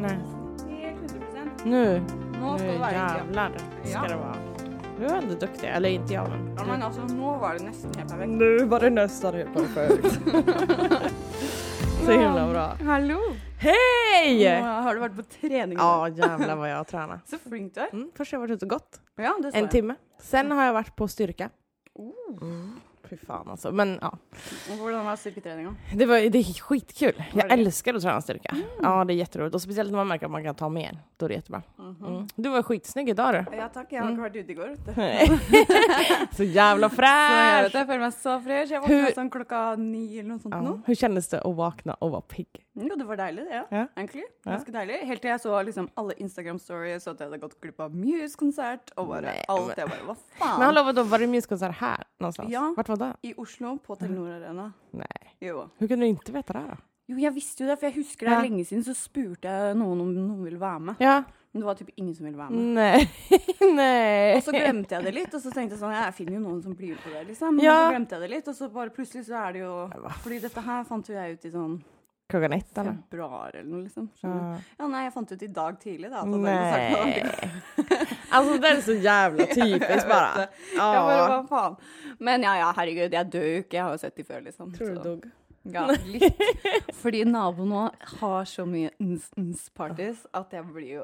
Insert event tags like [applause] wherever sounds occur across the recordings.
Nej. Helt 100%. Nu, nu jävlar ska det vara. Du är ändå duktig, eller inte jag men. Ja, men altså, nå var det nesten helt perfekt. Nu var det nästan helt perfekt. [laughs] Så himla bra. Hallo! Hej! Har du vært på trening? Ja jävlar vad jag har tränat. [laughs] Så flink du er. Mm, först har jag varit ute och gått Ja, en jeg. timme. Sen har jag varit på styrka. Oh. Mm. Fy fan alltså. Men ja, Hvordan var styrketreninga? det, var, det är skitkul. Jag det? älskar att träna styrka. Ja det är jätteroligt. Och speciellt när man märker att man kan ta mer. Då är det jättebra. Mm. Du var skitsnygg idag du. Ja takk, jeg har ikke vært ute i går. vet du. [laughs] Så jävla [laughs] fräsch! jeg føler meg så fresh. Jeg Hur- våkna sånn klokka ni eller noe sånt Ja. nå. Hur kändes det att vakna och vara pigg? Jo, det var deilig, det. Ja. Ja. Egentlig. Ja. Ganske deilig. Helt til jeg så liksom alle Instagram-stories, og at jeg hadde gått glipp av Muse-konsert, og bare Nej, alt. men- Jeg bare, hva faen? Men hallå vadå, var det muskonsert här någonstans? Ja. Vart var det? I Oslo, på Telenor Arena. Nej. Jo. Hur kunde du inte veta det här då? Jo, jeg visste jo det, for jeg husker det er Ja. lenge siden, så spurte jeg noen om noen ville være med. Ja. Men det var typ ingen som ville være med. Nej. [laughs] Nej. Og så glemte jeg det litt, og så tenkte jeg sånn, ja, jeg finner jo noen som blir på det, liksom. Men Ja. så glemte jeg det litt, og så bare plutselig så er det jo hva Fordi dette her fant jo jeg ut i sånn Klockan ett eller? februar eller noe, liksom. Ja. Ja, nei, jeg fant ut i dag tidlig, da. at det var sagt dagen. Nej. [laughs] Alltså det är så jävla [laughs] typiskt bara. Ja. hva faen? Men ja, ja, herregud, jeg dør jo ikke. Jeg har jo sett de før, liksom. Tror du så- dog? Ja, [laughs] litt. Fordi naboen nå har så mye ns-ns-parties at jeg blir jo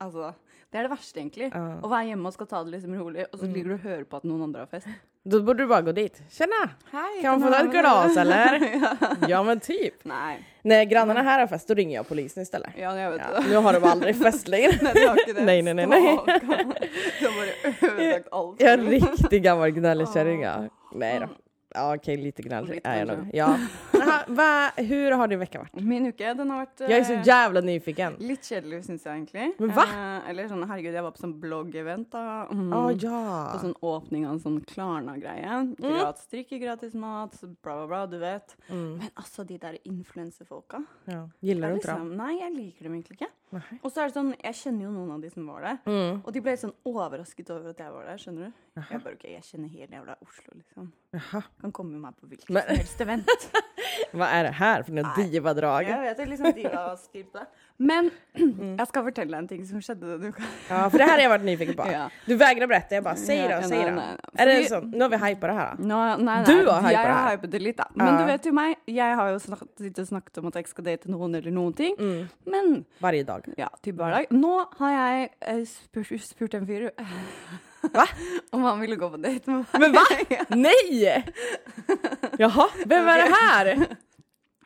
Altså, det er det verste, egentlig. Ja. Å være hjemme og skal ta det liksom rolig, og så Mm. ligger du og hører på at noen andre har fest. Då borde du bara gå dit. Tjena! Hei, Kan man få ta ett glas eller? [laughs] Ja men typ. Nei. När grannarna här har fest då ringer jag polisen istället. Ja, jeg vet Ja, det. nu har de aldrig [laughs] fest längre. Nej, nej, nej, nej. De har bare ødelagt alt. [laughs] Jag är en riktig gammal gnälligkärring. Ja. Nej då. Ja okej, lite gnällig är jag nog. Ja. Aha, va, hur har din vecka varit? Min uke, den har vært Jag är så eh, jävla nyfiken. Litt kjedelig, syns jeg egentlig. Men hva? Eh, eller sånn, herregud, jeg var på sånn blogg-event, da. Mm. Ja, På sånn åpning av en sånn Klarna-greie. Gratis drikke, gratis mat, bla, bla, bla, du vet. Mm. Men altså, de der influensefolka ja. Gillar du inte liksom, Nei, jeg liker dem egentlig ikke. Nej. Og så er det sånn, jeg kjenner jo noen av de som var der. Mm. Og de ble litt sånn overrasket over at jeg var der, skjønner du? Jaha. Jeg bare, ok, jeg kjenner hele jævla Oslo, liksom. Jaha. Kan komme med meg på hvilket som helst event. [laughs] Vad är det här för något Nej. divadrag? Jeg vet det, liksom de har styrt det. Men [clears throat] Mm. skal fortelle deg en ting som skjedde denne uka. Ja, för det här har jag varit nyfiken på. [laughs] Ja. Du vägrar berätta, jag bara säg Ja, då, säg nej, då. nej, nej. Är det Fordi- så? Nu har vi hypat det här. nei, nei, Du har hypet jeg det har her. hypet det litt, da. Men Ja. du vet jo meg, jeg har jo snakket, sittet og snakket om at jeg ikke skal date noen eller noen ting. Mm. Men Varje dag. ja, til hverdag. Nå har jeg eh, spurt, spurt en fyr Va? om han ville gå på date med meg. Men va? Nej! Jaha, vem är det här?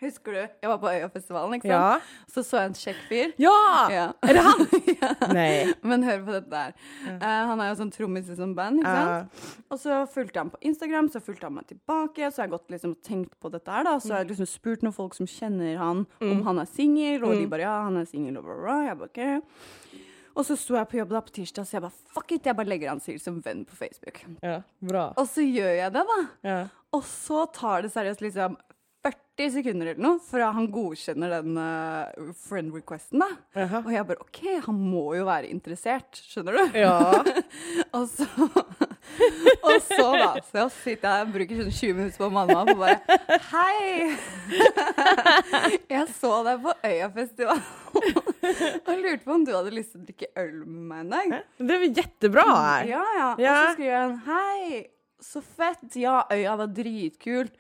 Husker du? Jeg var på Øyafestivalen, ikke sant? Ja. Så så jeg en kjekk fyr. Ja! Ja. Är det han? [laughs] ja. Nej. Men hør på dette der. Eh, han er jo sånn trommis i sånn band, sant? Og så fulgte han på Instagram, så fulgte han meg tilbake. Så har jeg gått liksom og tenkt på dette her, da. Så har jeg liksom spurt noen folk som kjenner han, om han er singel, og de bare ja, han er singel, og bla, bla, bla. Jeg bare ok. Og så sto jeg på jobb da på tirsdag, så jeg bare fuck it, jeg bare legger han til som venn på Facebook. Ja, bra. Og så gjør jeg det, da. Ja. Og så tar det seriøst liksom 40 sekunder eller noe fra han godkjenner den eh, friend requesten, da. Jaha. Og jeg bare OK, han må jo være interessert, skjønner du? Ja. [laughs] Og så, [laughs] og så da, så sitter jeg og bruker sånn 20 minutter på mamma og bare Hei! [laughs] Jeg så deg på Øyafestivalen og lurte på om du hadde lyst til å drikke øl med meg en dag. Det väl jättebra här. Ja, ja. Og Ja. så skriver han Hei, så fett. Ja, øya var dritkult.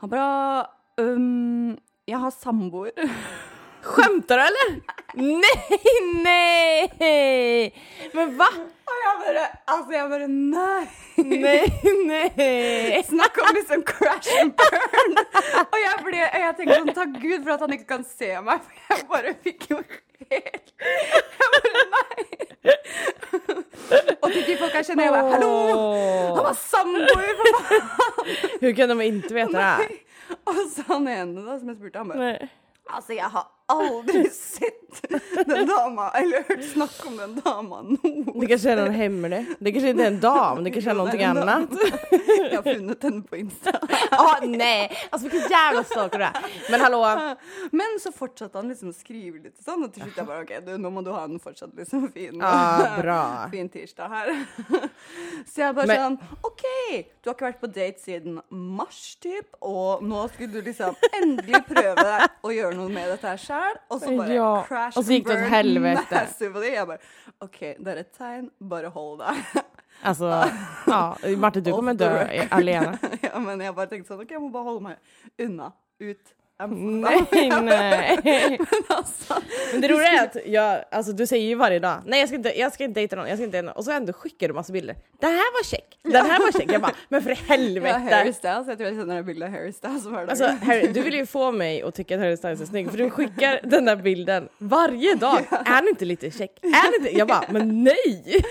Han bare um, Jeg har samboer. [laughs] Skämtar du eller? Nej, nej! Men va? Og jeg bare Altså, jeg bare Nei. Nej, nej! Snakk om liksom crash and burn! Og jeg, ble, jeg tenkte sånn, takk Gud for at han ikke kan se meg, for jeg bare fikk jo helt Jeg bare nei! Og til de folka jeg kjenner, jeg bare hallo! Han var samboer, for faen! Hur kan de inte veta det här? Og så han ene da, som jeg spurte, han bare Alltså jag har aldrig [laughs] sett den damen eller hört snack om den damen nog. Det kanske är någon hemlig. Det kanske inte är en dam, det kanske är någonting det annat. [laughs] Jeg har funnet henne på Insta. Ja, nej! Alltså vilken jävla stalker du är. Men hallå, [laughs] Men så fortsatte han liksom å skrive litt og sånn, og til slutt jeg bare OK, du, nå må du ha en fortsatt liksom fin, Ja, bra. [laughs] fin tirsdag her. Så jeg bare Men- sånn OK, du har ikke vært på date siden mars, typ, og nå skulle du liksom endelig prøve å gjøre noe med dette her sjøl, og så bare Ja. crash Och så gick det åt helvete. massively. Jag bara, okej, det är ett tegn, bara håll dig. Alltså, [laughs] ja, Martin du kommer dö alena. [laughs] ja, men jag bara tänkte så, okej, jag måste bara hålla mig undan, ut. Nej, [laughs] nej. alltså, Men det roliga är att jag, alltså du säger ju varje dag, nej jag ska inte, jag ska inte dejta någon, jag ska inte dejta någon. Och så ändå skickar du massa bilder. Den här var check, den här var check. Jag bara, men för ja, helvete. Harry Styles, jag tror jag känner en bild av Harry Styles varje dag. Alltså Harry, du vill ju få mig att tycka att Harry Styles är snygg för du skickar den där bilden varje dag. Är han inte lite check? Är inte? Jag bara, men nej!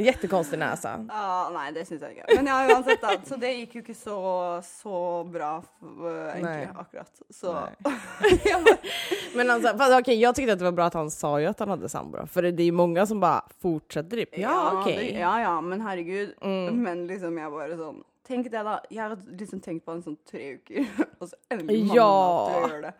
Jättekonstig näsa. Ja, nej, det syns jag inte. Men ja, uansett, da, så det gick ju inte så, så bra uh, egentlig, Nej. akkurat. Så [laughs] Men alltså, fast, okej, jag tyckte att det var bra att han sa ju att han hade sambo För det är ju många som bara fortsätter typ. Ja, okej. det, ja, ja, men herregud. Mm. Men liksom jag bara sånn Tenk det, da. Jeg har liksom tenkt på en sånn tre uker, [laughs] og så mamma Ja. til å gjøre det.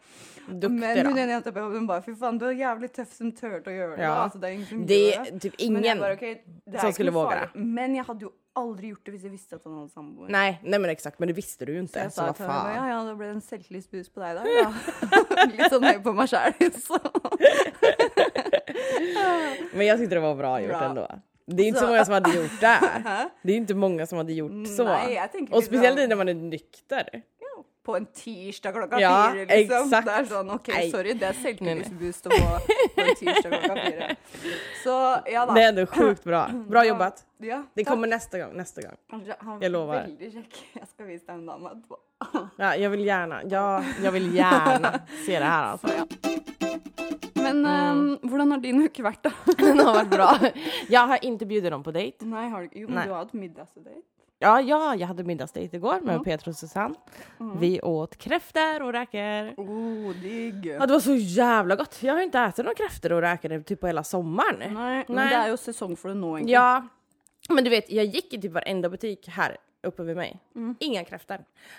Duktig men då. ene jenta på jobben bare Fy faen, du er jævlig tøff som turte å gjøre det. Ja. da. Altså, det er ingen som Det är typ Men ingen. jeg bare, ok, det som skulle våge farlig. Men jeg hadde jo aldri gjort det hvis jeg visste at han hadde samboer. Nej, nej men exakt, men det visste du ju Så inte. Så sa vad henne ja, fan. ja, da ble det en selvtillitsboost på deg da. Ja. [laughs] Sånn høy på meg sjæl. Så. Men jag tyckte det var bra gjort Bra. ändå. Det är inte så Så- många som hade gjort det. [laughs] Det är inte många som hade gjort så. Nej, jag Och speciellt när man är nykter. På en tirsdag klokka Ja, fire, liksom. exakt. Det er sånn, OK, Nei. sorry, det nei. selvtillitsboost å få på en tirsdag klokka fire. [laughs] Så ja da. Det är ändå sjukt bra. Bra jobbat. Ja, Det kommer nästa gång, nästa gång. Jag lovar. var Veldig kjekk. [laughs] Jeg skal vise deg en dame etterpå. [laughs] Ja, jag vill gärna, ja, jag vill gärna se det här alltså. Men Mm. hvordan har din uke vært, da? Den har varit bra. Jag har inte bjudit dem på dejt. Nei, har du? Jo, men Nei. du har hatt middagsdate. Ja, ja, jag hade middagsdejt igår med Mm. Peter och Susanne. Vi åt kräftor och räkor. Oh, digg. Ja, det var så jävla gott. Jag har inte ätit några kräftor och räkor typ på hela sommaren. Nei, men Nei. det er jo sesong for det nå, egentlig. Ja, men du vet, jag gick i typ varenda butik här uppe vid mig. Mm. Inga kräftor.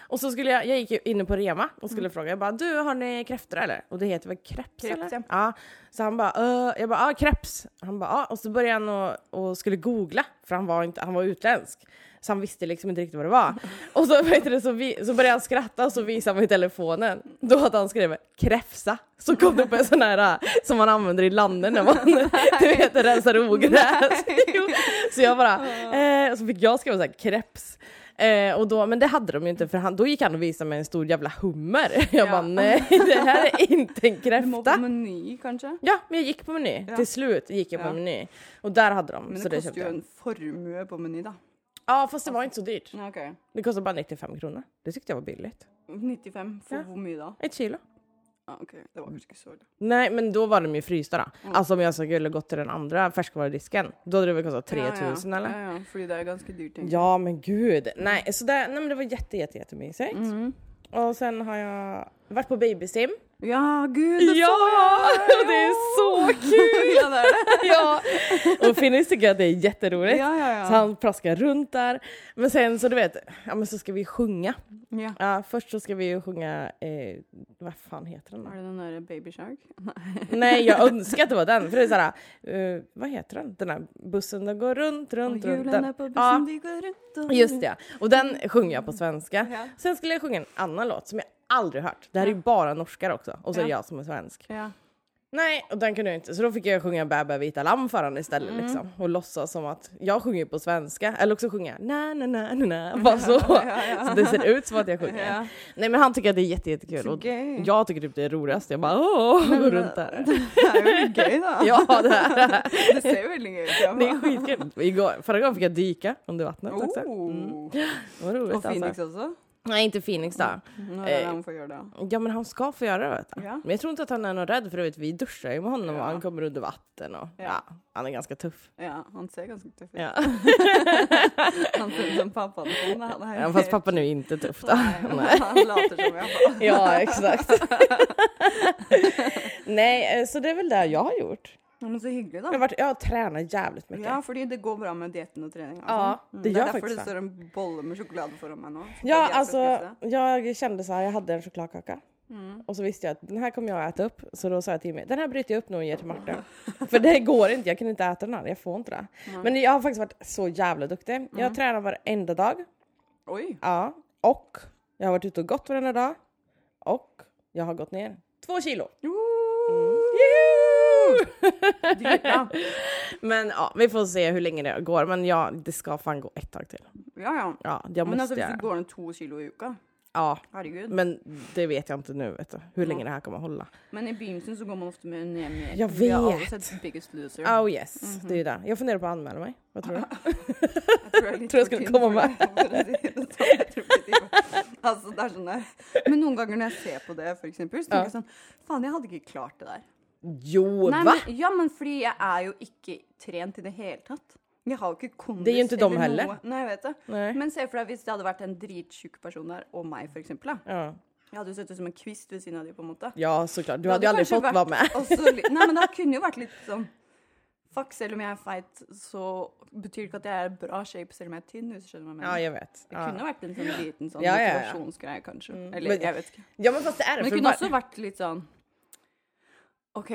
Och så skulle jag, jag gick ju inne på Rema och skulle Mm. fråga, jag bara du har ni kräftor eller? Och det heter väl kreps, Kreps, eller? ja. ja. Så han bara, uh, jag bara, ja ah, kreps. Han bara, ja. Och så började han och, och skulle googla, för han var, inte, han var utländsk. Så han visste liksom inte riktigt vad det var. Och så, [laughs] vet du, så, vi, så började han skratta och så visade han mig telefonen. Då hade han skrivit kräfsa. Så kom det upp en sån här äh, som man använder i landet när man [laughs] du vet, rensar ogräs. [laughs] Så jag bara, eh, så fick jag skriva så här kreps. Eh, och då, men det hade de ju inte för han, då gick han och visade mig en stor jävla hummer. Jag Ja. bara nej det här är inte en Du må på kräfta. Meny, kanskje? Ja men jag gick på Meny, Ja. till slut gick jag på Ja. Meny. Och där hade de. Men så det det koster köpte jo jag. en formue på Meny, da. Ja fast det var inte så dyrt. Ja, ok. Det kostade bara 95 kronor. Det tyckte jag var billigt. 95 for Ja. hvor mye da? Ett kilo. Ja, ok, det var kanskje ikke så. Nej men då var de ju frysta då. Mm. Alltså om jag skulle gått till den andra färskvarudisken, då hade det väl kostat 3000 ja, ja. eller? Ja, ja, fordi det er ganske dyrt, egentlig. Ja men gud. Nej, så det, nej men det var jätte, jätte, jättemysigt. Mhm. Och sen har jag varit på babysim. Ja, gud, det Ja! jeg! [laughs] Det är så kul! [laughs] [laughs] ja! Och Finnis tycker att det är jätteroligt. Ja, ja, ja. Så han plaskar runt där. Men sen så du vet, ja men så ska vi sjunga. ja. Ja, först så ska vi ju sjunga, eh, vad fan heter den? Er det den der Baby Shark? Nej jag önskar att det var den, för det är såhär, eh, vad heter den? Den här bussen den går runt, runt, runt. hjulene Den. på bussen, Ja, de går rundt og just det. Och den sjunger jag på svenska. Sen skulle jag sjunga en annan låt som jag aldrig hört. Det här är ju bara norskar också. Och så är det Ja. jag som är svensk. Ja. Nej, och den kunde jag inte. Så då fick jag sjunga Bä bä vita lamm för honom istället Mm. liksom. Och låtsas som att jag sjunger på svenska. Eller också sjunga na na na na na. [laughs] Bara så. Ja, ja. Så det ser ut som att jag sjunger. Ja. Nej men han tycker att det är jätte, jättekul. Och jag tycker typ det är roligast. Jag bara åh, gå runt där. [laughs] Det er jo litt gøy, da. Ja, det är Det ser veldig gøy ut. ja. Det är skitkul. Igår, förra gången fick jag dyka under vattnet också. Mm. Oh. Det var roligt Og Phoenix alltså. også? Nej, inte Phoenix då. Er det Eh, han får gjøre det? Ja men han ska få göra det vet. Ja. Men jag tror inte att han är någon rädd för det vi duschar ju med honom och Ja. han kommer under vatten och ja. Ja. han är ganska tuff. Ja, han ser ganske tøff ut. Ja. [laughs] Han ser ut som er Ja, fast pappa nu är inte tuff då. Nei, [laughs] Nej. han later som fall. [laughs] Ja exakt. Nej eh, så det är väl det jag har gjort. Men så hyggelig, Jag har, da. varit, jag har tränat jävligt mycket. Ja, fordi det går bra med dietten og treninga. Ja, det det gör er derfor faktiskt det det. står en bolle med sjokolade foran meg nå. Ja, jeg alltså jag kände så här, jag hade en chokladkaka. Mm. Och så visste jag att den här kommer jag äta upp. Så då sa jag till mig, den här bryter jag upp nu och ger till Martin. [laughs] För det går inte, jag kan inte äta den här, jag får inte det. Men jag har faktiskt varit så jävla duktig. Jag Mm. har tränat varenda dag. Oi! Ja, och jag har varit ute och gått varenda dag. Och jag har gått ner två kilo. Jo! Men ja, vi får se hur länge det går. Men ja, det ska fan gå ett tag till. Ja, ja. Ja, jag Men måste alltså du går ned to kilo i uka, Ja, herregud. men det vet jag inte nu vet du. Hur länge det här kommer hålla. Men i begynnelsen så går man ofta med ner mer. Jag har vet. sett Biggest Loser. Oh yes, det är det. Jag funderar på att anmäla mig. Vad tror du? [laughs] Jag tror litt [laughs] Tror for skulle for med. det, for å si det det. Det er sånn der. Men noen ganger når jeg ser på det, for eksempel, så tenker Ja. jeg sånn Faen, jeg hadde ikke klart det der. Jo, Nei, va? men, ja, men fordi jeg er jo ikke trent i det hele tatt. Jeg har jo ikke kondis Det er jo ikke de eller heller. noe. Nei, jeg vet det. Nej. Men se for deg hvis det hadde vært en drittjukk person der, og meg, for eksempel. Da. Ja. Jeg hadde jo sett ut som en kvist ved siden av de, på en måte. ja, såklart. Du hade ju aldrig fått vært vara med. også litt- Nei, men det kunne jo vært litt sånn Fuck, selv om jeg er feit, så betyr det ikke at jeg er bra shape selv om jeg er tynn. hvis du skjønner hva jeg mener. Ja, jag vet. Det Ja. kunne vært en sånn liten sånn Ja, ja, motivasjonsgreie, kanskje. Mm. Eller Men- jeg vet ikke. ja, men fast det är det. Men det kunne var- også vært litt sånn OK,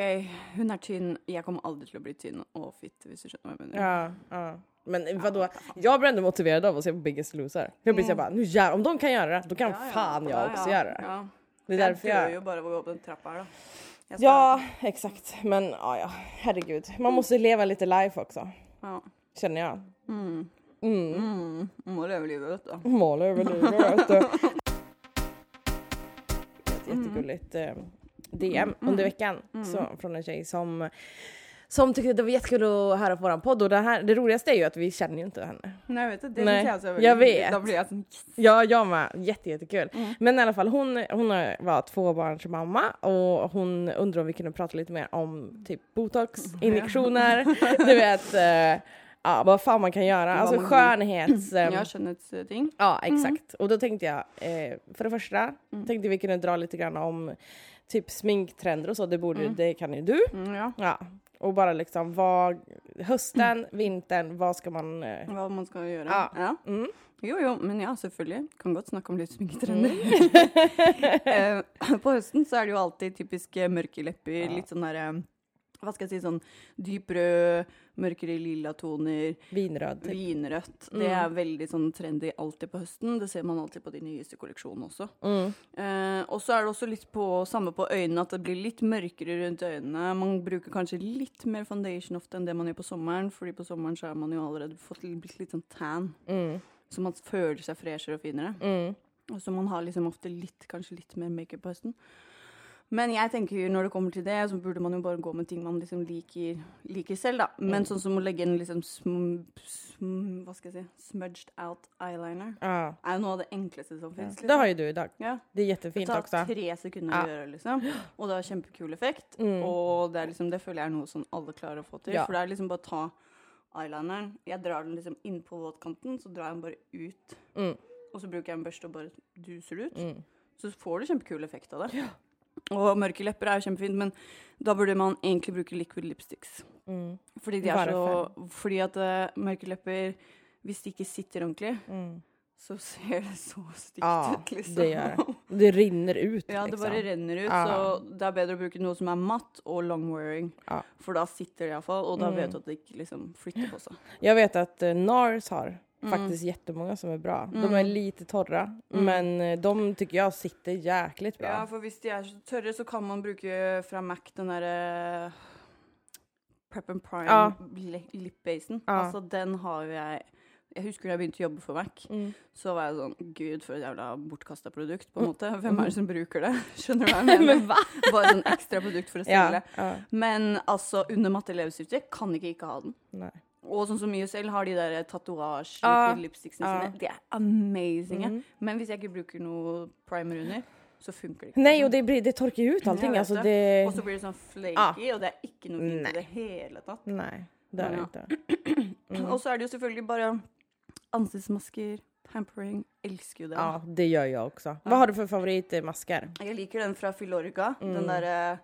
hun er tynn. Jeg kommer aldri til å bli tynn og fit, hvis du skjønner hva jeg mener. Ja, ja. Men vadå? Jag blir ändå motiverad av att se på Biggest Loser. Jag blir såhär bara, nu om de kan göra det, då kan Ja, ja. fan jag Ja, också göra det. Ja. Det är därför jag... bare av å gå opp den trappa. Jeg skal- Ja, exakt. Men ja, ja, herregud. Man måste leva lite life också, ja. känner jag. Mm. Mm. Mm. Må leve livet, vet du. Mål över livet, vet. [laughs] Ett jättegulligt eh, DM under veckan så, från en tjej som som tyckte att det var jättekul att höra på våran podd och det, här, det roligaste är ju att vi känner ju inte henne. Nei, vet du, det Nej, er jag vet. Da blir sånn yes. Ja, jag med. Jätte, jättekul. Men i alla fall, hon, hon var tvåbarnsmamma och hon undrar om vi kunde prata lite mer om typ botox, injektioner, [laughs] du vet, eh, ja, vad fan man kan göra. Vad Alltså skönhets... [clears throat] ehm, Ja, skjønnhetsting. Ja, exakt. Och då tänkte jag, eh, för det första, Mm. tänkte vi kunde dra lite grann om typ sminktrender och så, det, borde, det kan ju du. Mm, ja. Ja. Och bara liksom vad, hösten, [clears throat] vintern, vad ska man... Eh, Hva man skal gjøre. Ja. ja. mm, Jo, jo, men ja, selvfølgelig. Kan godt snakke om litt sminketrender. [laughs] [laughs] Eh, på høsten så er det jo alltid typiske mørke lepper, Ja. litt sånn derre Hva skal jeg si, sånn dyp rød, mørkere lilla toner, vinröd. Typ. vinrødt. Mm. Det er veldig sånn trendy alltid på høsten. Det ser man alltid på de nyeste kolleksjonene også. Mm. Eh, og så er det også litt på samme på øynene, at det blir litt mørkere rundt øynene. Man bruker kanskje litt mer foundation ofte enn det man gjør på sommeren, fordi på sommeren så er man jo allerede fått blitt litt sånn tan, Mm. så man føler seg freshere og finere. Mm. Og så man har liksom ofte litt, kanskje litt mer makeup på høsten. Men jeg tenker jo når det kommer til det, så burde man jo bare gå med ting man liksom liker, liker selv, da. Men sånn som å legge en liksom sm, sm, Hva skal jeg si Smudged out eyeliner Ja. er jo noe av det enkleste som fins. Det har ju du idag. Ja. Det är Det jättefint tar också. tre sekunder Ja. å gjøre, liksom. [gasps] Og det har kjempekul effekt. Mm. Og det, er liksom, det føler jeg er noe som alle klarer å få til. Ja. For det er liksom bare å ta eyelineren Jeg drar den liksom inn på våtkanten, så drar jeg den bare ut. Mm. Og så bruker jeg en børste og bare duser ut. Mm. Så får du kjempekul effekt av det. Og mørke lepper er kjempefint, men da burde man egentlig bruke liquid lipsticks. Mm. Fordi de er så Fordi at eh, mørke lepper, hvis de ikke sitter ordentlig, Mm. så ser det så stygt Ja, ut, liksom. det gör det. Det rinner ut Ja, det liksom. bare renner ut, Ja. så det er bedre å bruke noe som er matt og long wearing. Ja. For da sitter det iallfall, og da Mm. vet du at det ikke liksom flytter på seg. Jag vet att eh, NARS har Mm. faktiskt jättemånga som är bra. De Mm. är lite torra, Mm. men eh, de tycker jag sitter jäkligt bra. Ja, for hvis de så tørre, så kan man bruke fra Mac den derre Prep and Prime Ja. li- lip-basen. Ja. Altså, den har jo jeg Jeg husker da jeg begynte å jobbe for Mac, Mm. så var jeg sånn Gud, for et jævla bortkasta produkt, på en måte. Hvem er det som bruker det? [laughs] Skjønner du [laughs] hva jeg mener? Men va? Bare sånn ekstra produkt for å Ja, selge. ja, Men altså, under matte kan ikke ikke ha den. nej. Og sånn som ISL har de der tatuasje Ja, liquid lipsticksene ja. sine. De er amazing. Mm. Men hvis jeg ikke bruker noe primer under, så funker det ikke. Nej, och det, blir, det torkar ju ut allting. Alltså det. Og så blir det sånn flaky, og det er ikke noe fint i det hele tatt. Nej, det är det Ja. inte. [clears throat] Mm. Og så er det jo selvfølgelig bare ansiktsmasker, pampering. Elsker jo det. Ja, det gör jag också. Vad har du för favoritmasker? Jeg liker den fra Filorica, Mm. den derre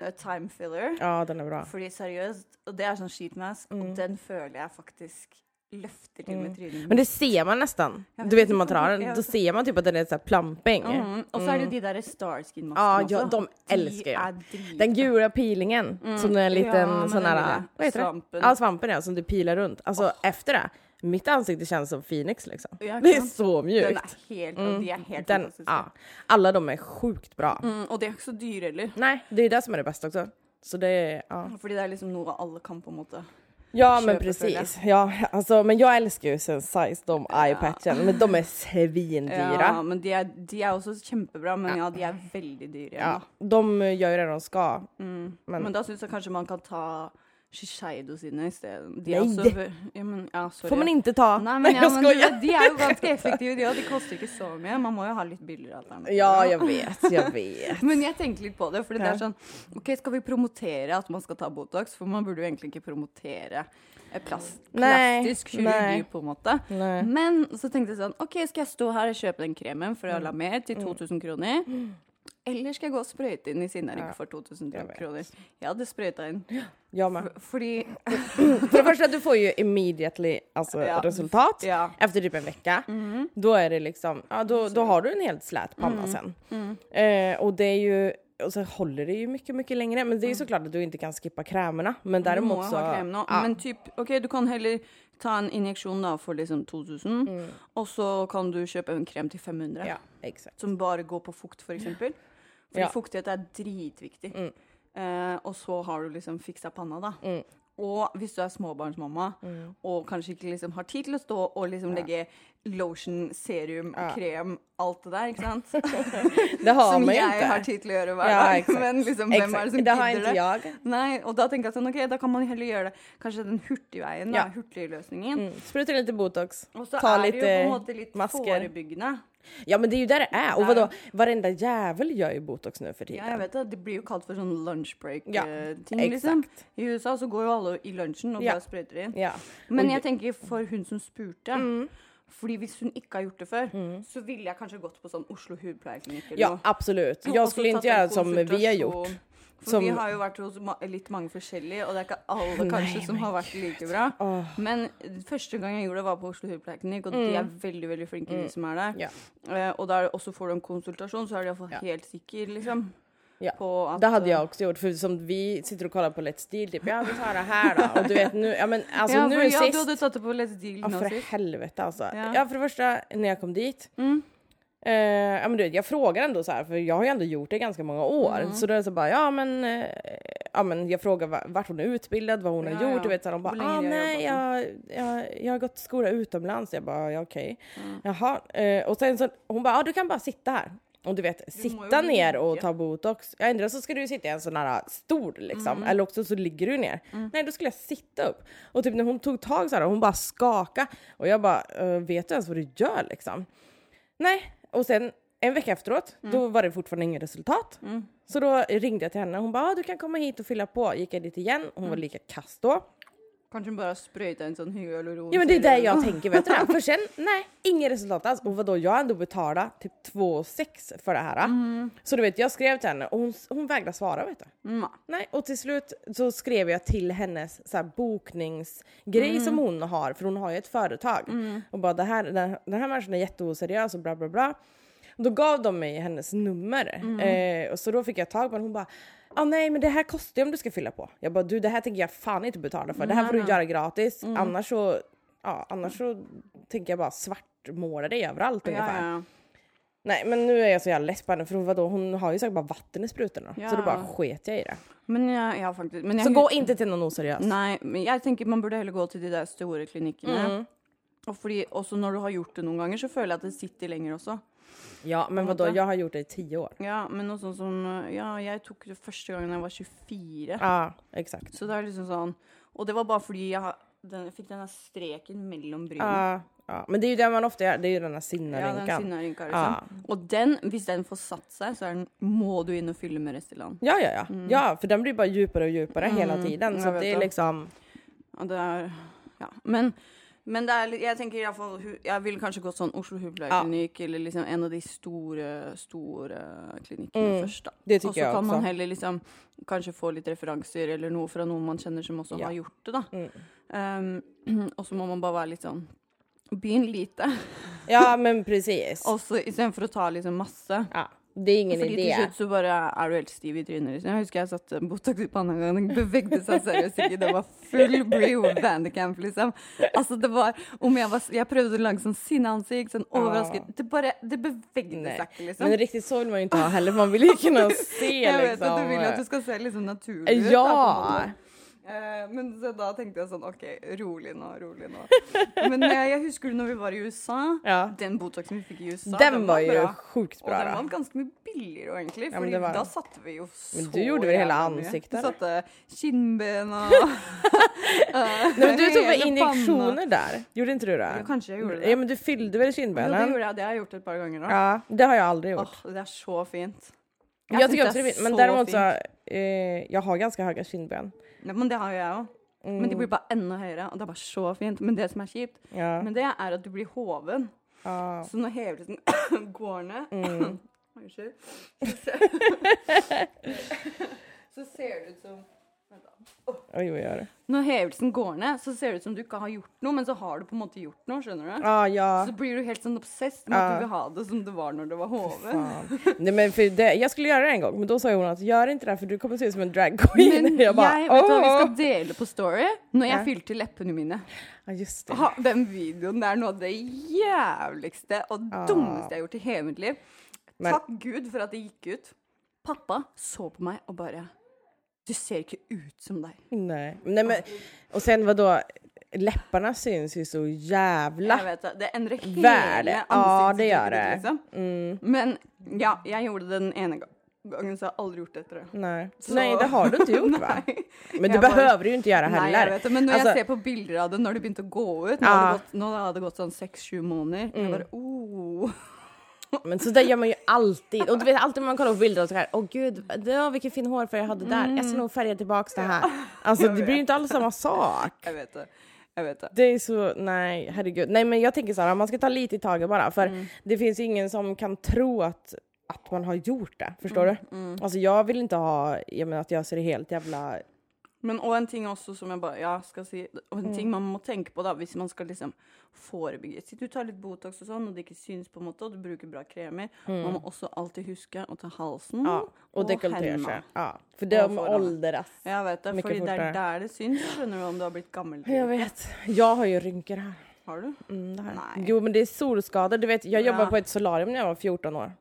eh, time filler. Ja, den är bra. Fordi seriøst, og det er sånn sheetmask, Mm. og den føler jeg faktisk løfter til med trynet. Men det ser man nästan. Jag Du vet när man drar den, jag då ser man typ att den är så här plumping. Mm. Og så er det jo de der Starskin-maskene Ja, ja, de älskar jag. Den gula peelingen, som är en liten Mm. Ja, sån här, vad heter svampen. det? Ja, svampen ja, som du pilar runt. Alltså efter det, mitt ansikte känns som Phoenix liksom. Ja, Det är så Den mjukt. er helt, og de er helt Den, ja, alla de är sjukt bra. Mm, og de er ikke så dyre heller. Nej, det är det som är det bästa också. Så det är, ja. Fordi det er liksom noe alle kan på måte Ja men för precis. Ja, alltså, men jag älskar ju Sensai's de eyepatchen, men de är svindyra. Ja, men de er, de er også kjempebra, men ja, de er veldig dyre. Ja, Ja. de gör ju det de ska. Mm. Men- Men, da syns jeg kanskje man kan ta Shiseido sine isteden. De Nej. også ve- ja, men, ja, sorry. Får man inte ta. Nei, men, ja, jag men du vet, de er jo [laughs] ganske effektive, de òg. De koster ikke så mye. Man må jo ha litt billigere alternativer. Ja, jag vet, jag [laughs] vet. Men jeg tenker litt på det, for det er sånn OK, skal vi promotere at man skal ta Botox? For man burde jo egentlig ikke promotere eh, Nei, plastisk kirurgi, nei. på en måte. Nej. Men så tenkte jeg sånn OK, skal jeg stå her og kjøpe den kremen for Mm. la mer til 2000 kroner? Eller skal jeg gå og sprøyte inn i Sinnarygg Ja, for 2000 jeg vet. kroner? Jeg hadde sprøyta inn. Jag med. For, fordi [laughs] För det första, du får ju immediately alltså, Ja. resultat Ja. efter typ en vecka. Då är det liksom, ja då, då har du en helt slät panna sen. Eh, och det är ju, och så håller det ju mycket, mycket längre. Men det är ju såklart att du inte kan skippa krämerna. Men däremot så... ha krem nå. ja. Men typ, OK, du kan heller ta en injeksjon da for liksom 2000, og så kan du kjøpe en krem til 500. ja, exakt. Som bare går på fukt, for eksempel. Fordi Ja. fuktighet er dritviktig. Mm. Eh, og så har du liksom fiksa panna, da. Mm. Og hvis du er småbarnsmamma og kanskje ikke liksom har tid å stå og liksom legge lotion, serum, Ja. krem, alt det der, ikke sant? [laughs] Det har Som man ju jeg inte. har tid til å gjøre hver Ja, dag. [laughs] Men liksom, hvem er det som gidder det? jag. Nei, og da tenker jeg sånn, ok, da kan man heller gjøre det kanskje den hurtigveien, da, Ja. hurtigløsningen. Mm. Spruta lite botox. Og så er det jo på en lite måte litt masker. forebyggende. Ja men det är ju där det är. Och vadå, varenda jävel gör ju botox nu för tiden. Ja, jeg vet det. Det blir jo kalt for sånn lunch Ja, break-ting, liksom. Exakt. I USA så går jo alle i lunsjen og Ja. bare sprøyter inn. Ja. Men Og jeg tenker for hun som spurte Mm. Fordi hvis hun ikke har gjort det før, så ville jeg kanskje gått på sånn Oslo hudpleieklinikk eller Ja noe. absolut. Jag så skulle inte göra som vi har gjort. For Som- vi har jo vært hos ma litt mange forskjellige, og det er ikke alle kanskje Nei, som har vært like bra. Åh. Men første gang jeg gjorde det, var på Oslo hudpleieklinikk, og de er veldig veldig flinke, de som er der. Mm. Ja. Eh, og der også får du en konsultasjon, så er de iallfall Ja. helt sikker, liksom. Ja. På at Det hade jag också gjort, för som vi sitter och kollar på Let's Deal, typ ja vi tar det här då. Och du vet nu, ja men alltså ja, nu for, ja, sist. du hadde tatt det på Let's Deal Ja för sist. helvete alltså. Ja. Ja. för det första när jag kom dit. Mm. Eh, ja men du vet jag frågar ändå så här för jag har ju ändå gjort det i ganska många år. Mm. Så då är det så bara ja men, eh, ja men jag frågar va- vart hon är utbildad, vad hon Ja, har gjort. ja. Du vet så här, de bara ah, jag nej jag, jag, jag har gått skola utomlands. Jag bara ja okej. Jaha. Eh, och sen så hon bara ja du kan bara sitta här. Och du vet, sitta ner och ta botox. Ja, ändå så ska du sitta i en sån här stol liksom. Mm. Eller också så ligger du ner. Nej, då skulle jag sitta upp. Och typ när hon tog tag så här, hon bara skaka Och jag bara, "Eh, vet du ens vad du gör liksom? Nej. Och sen en vecka efteråt, då var det fortfarande inget resultat. Så då ringde jag till henne. Hon bara, ah, du kan komma hit och fylla på. Gick jag dit igen. Hon var lika kass då. Kanskje bare sprøyte en sånn hyaluron. Ja men det är det jag tänker vet du? [laughs] För sen, nej, inget resultat alls. Och vadå, jag har ändå betalat typ 2 6 för det här. Så du vet, jag skrev till henne och hon, hon vägrade svara vet du. Mm. Nej, och till slut så skrev jag till hennes så här, bokningsgrej som hon har, för hon har ju ett företag. Och bara det här, den, den här människan är jätteoseriös och bla bla bla. Och då gav de mig hennes nummer. Eh, och så då fick jag tag på henne. Hon bara Ah, nej men det här kostar ju om du ska fylla på. Jag bara du det här tänker jag fan inte betala för. Det här får du göra gratis. Annars så, ja, annars så tänker jag bara svartmåla dig överallt Ja, ungefär. ja. Nej men nu är jag så jävla less på henne för vadå, hon har ju säkert bara vatten i sprutorna. Så Ja. då bara sket jag i det. Men ja, ja, faktisk. Men jeg, Så gå inte till någon oseriös. Nei, men jeg tenker man burde heller gå til de der store klinikkene. Mm. Og fordi også når du har gjort det noen ganger, så føler jeg at det sitter lenger også. Ja men vadå, jag har gjort det i tio år. Ja, men noe sånn som Ja, jeg tok det første gangen jeg var 24. Ja exakt. Så det er liksom sånn Og det var bare fordi jeg, har- den, jeg fikk denne streken mellom brynene. Ja, ja. Men det är ju det man ofta gör, det är ju den här Ja, den sinnarynkan. sinnarynka, liksom. Ja. Og den, hvis den får satt seg, så er den, må du inn og fylle med Restylane. Ja, ja, ja. Ja, för den blir bara djupare och djupare hela tiden. jag Så att det är det. liksom... Ja, det er Ja. Men, men det er, jeg tenker i hvert fall Jeg ville kanskje gått sånn Oslo hudpleieklinikk eller liksom en av de store, store klinikkene Mm, først, da. det Og så kan man heller liksom kanskje få litt referanser eller noe fra noen man kjenner som også Ja. har gjort det, da. Mm. [clears throat] Um, og så må man bare være litt sånn Begynn lite, Ja, men precis. [laughs] og så istedenfor å ta liksom masse. Ja. Det är ingen Fordi til idé. slutt så bare er du helt stiv i trynet. Liksom. Jeg husker jeg satte Botox i panna en gang. Den bevegde seg seriøst ikke. Det var full Brio Bandicamp, liksom. Altså, det var Om jeg var Jeg prøvde å lage sånn sinneansikt, sånn overrasket Det bare Det bevegde seg ikke, liksom. Men riktigt så vill man ju inte ha heller, man vill ju kunna [laughs] se jeg vet liksom. at du vil at du skal se liksom naturlig ut. da, Ja! måte. Eh, men så da tenkte jeg sånn OK, rolig nå, rolig nå. Men jeg husker når vi var i USA, Ja. den Botoxen vi fikk i USA, Den var ju bra. sjukt Og bra den då. var ganske mye billigere egentlig. Ja, Fordi det var da den. satte vi jo så Men du gjorde vel hele ansiktet, eller? satte kinnben og [laughs] Nej, men du tog väl hele injektioner där? Gjorde inte du det? Ja, kanske jag gjorde det. Ja men du fyllde väl panna. Jo, det gjorde jeg. Det har jeg gjort et par ganger nå. Ja, det har jag aldrig gjort. Åh, det er så fint. Jag syns tycker också det är fint, men däremot så, eh, jag har ganska höga kindben. Ja, men det har jo jeg òg. Men de Mm. blir bare enda høyere, og det er bare så fint. Men det som er kjipt, Ja. men det er at du blir hoven. ja. Så når hevelsen [coughs] går ned Mm. [coughs] Unnskyld. Så ser- [laughs] Så ser det ut som Vad gör du? Når hevelsen går ned, så ser det ut som du ikke har gjort noe, men så har du på en måte gjort noe. skjønner du? Ah, ja. Så blir du helt sånn obsessed med at Ja. du vil ha det som det var når det var hoven. Fan. Nej, men för det, jag skulle göra det en gång, men då sa Jonas gör inte det för du kommer se ut som en drag queen. Men [laughs] jag bara, jeg vet du hva vi "Åh." skal dele på Story når jeg Ja. fylte leppene mine. Ja just det. Ha, den er noe av det jævligste og Ah. dummeste jeg har gjort i hele mitt liv. Men- Takk Gud for at det gikk ut. Pappa så på meg og bare Du ser ikke ut som deg. Nej. Nej men, och sen vad då läpparna syns ju så jävla Jeg vet det. Endrer hele väl. Ja det gör det. Liksom. Mm, Men ja, jeg gjorde det den ene ga- gangen, så jeg har aldri gjort det etter det. nej. Så- nej det har du inte gjort va? [laughs] Men du Jag bara- behöver ju inte göra heller. jeg vet det. Men når Altså- jeg ser på bilder av det det begynte å gå ut, nå Ja. det gått, det gått seks-sju måneder, jeg Mm. bare oh. Men så där gör man ju alltid. Och du vet alltid när man kollar på bilder och så här, åh gud, det var vilken fin hårfärg jag hade där. Jag ska nog färga tillbaks det här. [laughs] Alltså Jag det blir ju inte alls samma sak. Jeg vet det. Jeg vet det. Det är så, nej herregud. Nej men jag tänker så här, man ska ta lite i taget bara. För Mm. det finns ingen som kan tro att, att man har gjort det. Förstår Mm, du? Alltså jag vill inte ha, jag menar att jag ser helt jävla... Men og en ting også som jeg bare ja, skal si, og en Mm. ting man må tenke på da, hvis man skal liksom forebygge Si du tar litt Botox og sånn, og det ikke syns på en måte, og du bruker bra kremer. Man må også alltid huske å ta halsen Mm. Ja, och dekolletage. hendene. Ja, för de Och forarna. åldras. Jeg vet det, fordi det er fortere. der det syns. Skjønner du om du har blitt gammel? Jag vet. Jag har ju rynkor här. Har du? Mm, det här. Nej. Jo men det är solskador. Du vet, jag jobbade Ja. på ett solarium när jag var 14 år.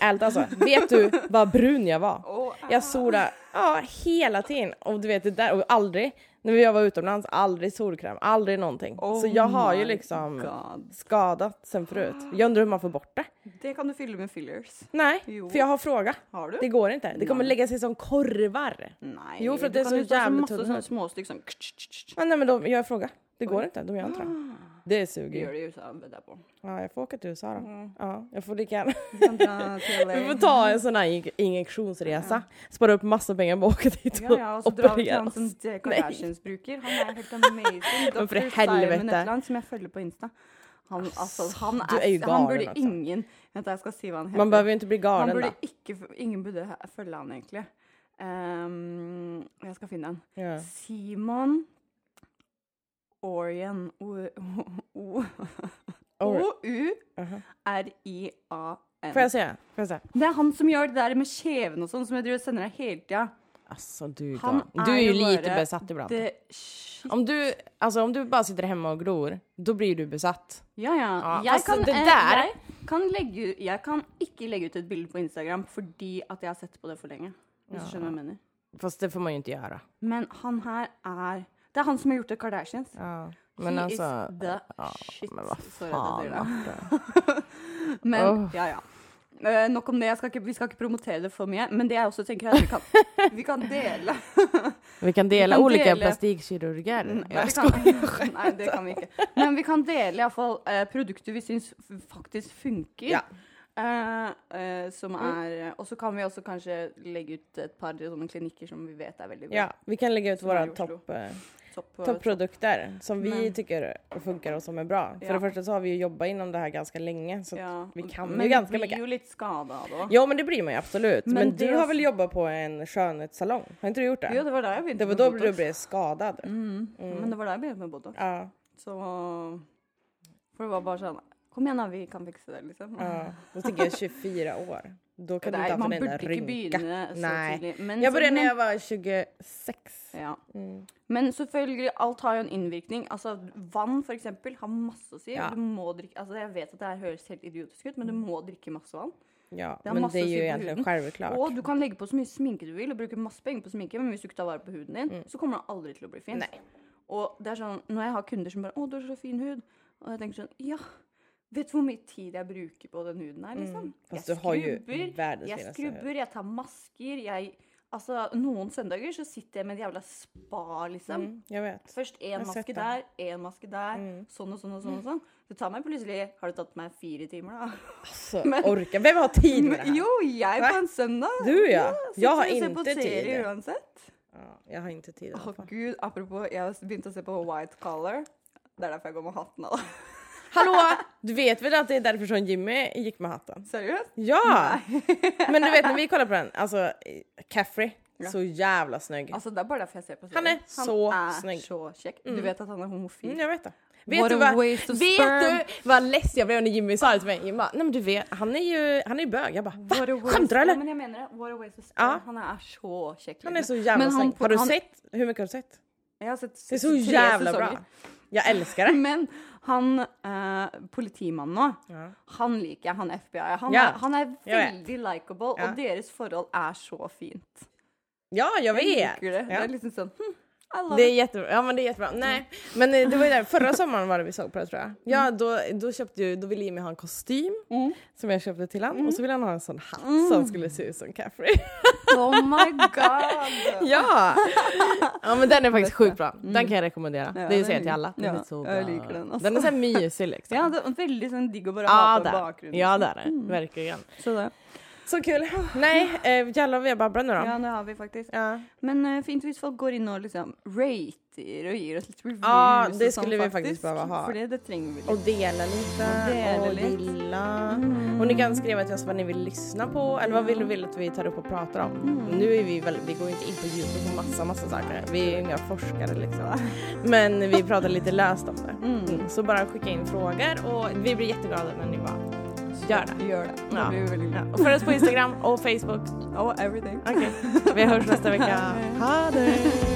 Ärligt alltså. vet du vad brun jag var? Åh, Jag solade ja, hela tiden. Och du vet det där, och aldrig, när jag var utomlands, aldrig solkräm, aldrig någonting. oh så jag har ju liksom God. skadat sen förut. Jag undrar hur man får bort det. Det kan du fylle med fillers. Nej, Jo. för jag har frågat. Har du? Det går inte. Det kommer lägga sig som korvar. Nej. Jo, för att du det är kan så ju ta jävla masse tunna. sånne småstykker sånn Ja, nej men då, jag frågar. Det går Oj. inte, de gör inte det. Det Det suger. det i USA, vedder jeg på. Ja, jag får åka till USA då. Mm. Ja, jag får lika gärna. Vi får [laughs] ta en sån här injek- injektionsresa. Spara upp massa pengar på att åka dit Ja, och ja, og så drar vi til han opereras. som D. Kardashians bruker. Han er helt amazing. [laughs] Men. Simon helvete. et eller annet, som jeg følger på Insta. Han, altså, han, du er jo han galen, burde altså. ingen Vent, jeg skal si hva han heter. Man behöver ju inte bli han galen burde då. ikke, ingen burde he- følge han, egentlig. Ehm, jeg skal finne han. Ja. Simon Orion O-U-R-I-A-N. Aha. Får jag säga? Får jag säga? Det er han som gjør det der med kjeven og sånn, som jeg driver og sender deg hele tida. Alltså du är Han. Du är är ju ju lite bara besatt ibland. Det. Om du, alltså om du bara sitter hemma och glor, då blir du besatt. Ja, ja. Jeg, fast kan, det eh, der- jeg, kan legge, ut- jeg kan ikke legge ut et bilde på Instagram fordi at jeg har sett på det for lenge. Hvis du skjønner hva jeg mener. Fast det får man ju inte göra. Men han her er Det er han som har gjort det Kardashians. Ja. Men He alltså... is the Ja, shit. men vad fan. Marte. [laughs] Men Åh. ja, ja. Eh, nok om det. Ikke, vi skal ikke promotere det for mye. Men det jeg også tenker er at vi kan, vi kan dele Vi kan dela kan olika dela- plastikkirurger. Mm, Nej, ja, jag kan, Nei, det kan vi ikke. Men vi kan dele iallfall eh, produkter vi syns f- faktisk funker. Ja. Eh, som er Og så kan vi også kanskje legge ut et par sånne klinikker som vi vet er veldig bra. Ja, vi kan lägga ut är i våra topp, Topp, eh, toppprodukter som vi Men- tycker funkar och som är bra. För Ja. det första så har vi ju jobbat inom det här ganska länge. Så ja. vi kan men ju ganska vi blir mycket. jo litt skada av det òg. Ja men det blir man ju absolut. Men, Men du har väl jobbat på en skönhetssalong? Har inte du gjort det? Jo, det var da jeg begynte det var då Botox. du blev skadad. Mm. Men det var da jeg begynte med Botox. Ja, Så For det var bare sånn Kom igjen, da, vi kan fikse det, liksom. ja. [laughs] Då tänker jag 24 år. Då kan du Nei, inte ha man för en burde ikke rynka. Jag så- började när jag var 26. Ja. Mm. Men selvfølgelig, alt har jo en innvirkning. Altså, vann for eksempel har masse å si. Ja. Du må drikke, altså, jeg vet at det her høres helt idiotisk ut, men du må drikke masse vann. Ja, Det men det är att ju egentligen självklart. Og du kan legge på så mye sminke du vil og bruke masse penger på sminke, men hvis du ikke tar vare på huden din, så kommer den aldri til å bli fin. Og det er sånn, når jeg har kunder som bare 'Å, du har så fin hud', og jeg tenker sånn Ja, vet du hvor mye tid jeg bruker på den huden her, liksom? Mm. Fast jeg skrubber, jeg skrubber, jeg tar masker, jeg Altså, noen søndager så sitter jeg med et jævla spa, liksom. Mm, jag vet. Først én har sett maske det. der, én maske der, Mm. sånn og sånn og sånn. og sånn. Det tar meg plutselig Har det tatt meg fire timer, da? Alltså, [laughs] Men- orka. Vem har tid med det här? Jo, jeg på en søndag! Du ja. sitter Jag har og ser på inte serie tid. uansett. Ja, jag har inte tid Å fall. gud, apropos, jeg har begynt å se på White Collar. Det er derfor jeg går med hatten nå. Hallå! Du vet väl att det är därför som Jimmy gick med hatten? Seriøst? Ja! Men du vet när vi kollar på den, alltså Caffrey, Ja. så jävla snygg. Altså, det er bare derfor jeg ser på Han serien. er så han er snygg. så kjekk. Du vet at han er homofil? Mm, jag vet det. Vet What du vad, vet du vad ledsen jag blev när Jimmy sa det till mig? Jimmy bara, nej men du vet, han är ju, han är ju bög. Jag bara, va? Skämtar du eller? men jeg mener det. What a waste of sperm. Ja. Han er så kjekk. Han är så jävla han- snygg. Har du han- sett? Hur mycket har du sett? Jeg har sett Det är så jävla sesonger. bra. Jag älskar det. Men han eh, politimannen nå, Ja. han liker jeg. Han FBI. Han, Ja, er, han er jeg vet. veldig likeable, Ja. og deres forhold er så fint. Ja, jag Jeg vet. liker det. Det Ja. er liksom sånn hm, I love Det är it. jättebra. Ja men det är jättebra. Nej, men eh, det var ju där, förra sommaren var det vi såg på det tror jag. Ja, då, då köpte ju, då ville Jimmy ha en kostym Mm. som jag köpte till honom och så ville han ha en sån hatt Mm. som skulle se ut som Caffrey. [laughs] Oh my god! ja! Ja men den är faktiskt sjukt bra. Den kan jag rekommendera. Mm. Ja, det säger jag till alla. Den ja, är så jag bra. liker den, alltså. Den är så mysig liksom. Ja, det veldig sånn digg bare Ja, ha på där. bakgrunnen. Ja det är det. Verkligen. Så det. Så kul. Nej, eh, jävlar vi har babblat nu då. Ja, det har vi faktisk. Ja. Men eh, fint hvis folk går inn og liksom rater og gir oss litt reviews. Ja, det skulle vi faktiskt behöva ha. For det, det vi. Och dela lite Och dela och lite. gilla. Och ni kan skriva till oss vad ni vill lyssna på eller vad vill du vill att vi tar upp och pratar om. Nu är vi väl, vi går inte in på Youtube på massa, massa saker. Vi är ju inga forskare liksom. Men vi pratar lite löst om det. Mm. Så bara skicka in frågor och vi blir jätteglada när ni bara gör det. Gjør det. Det Ja. blir veldig Ja. Och följ oss på Instagram och Facebook. Oh, everything. Okej, [laughs] vi hörs nästa vecka. Ha det!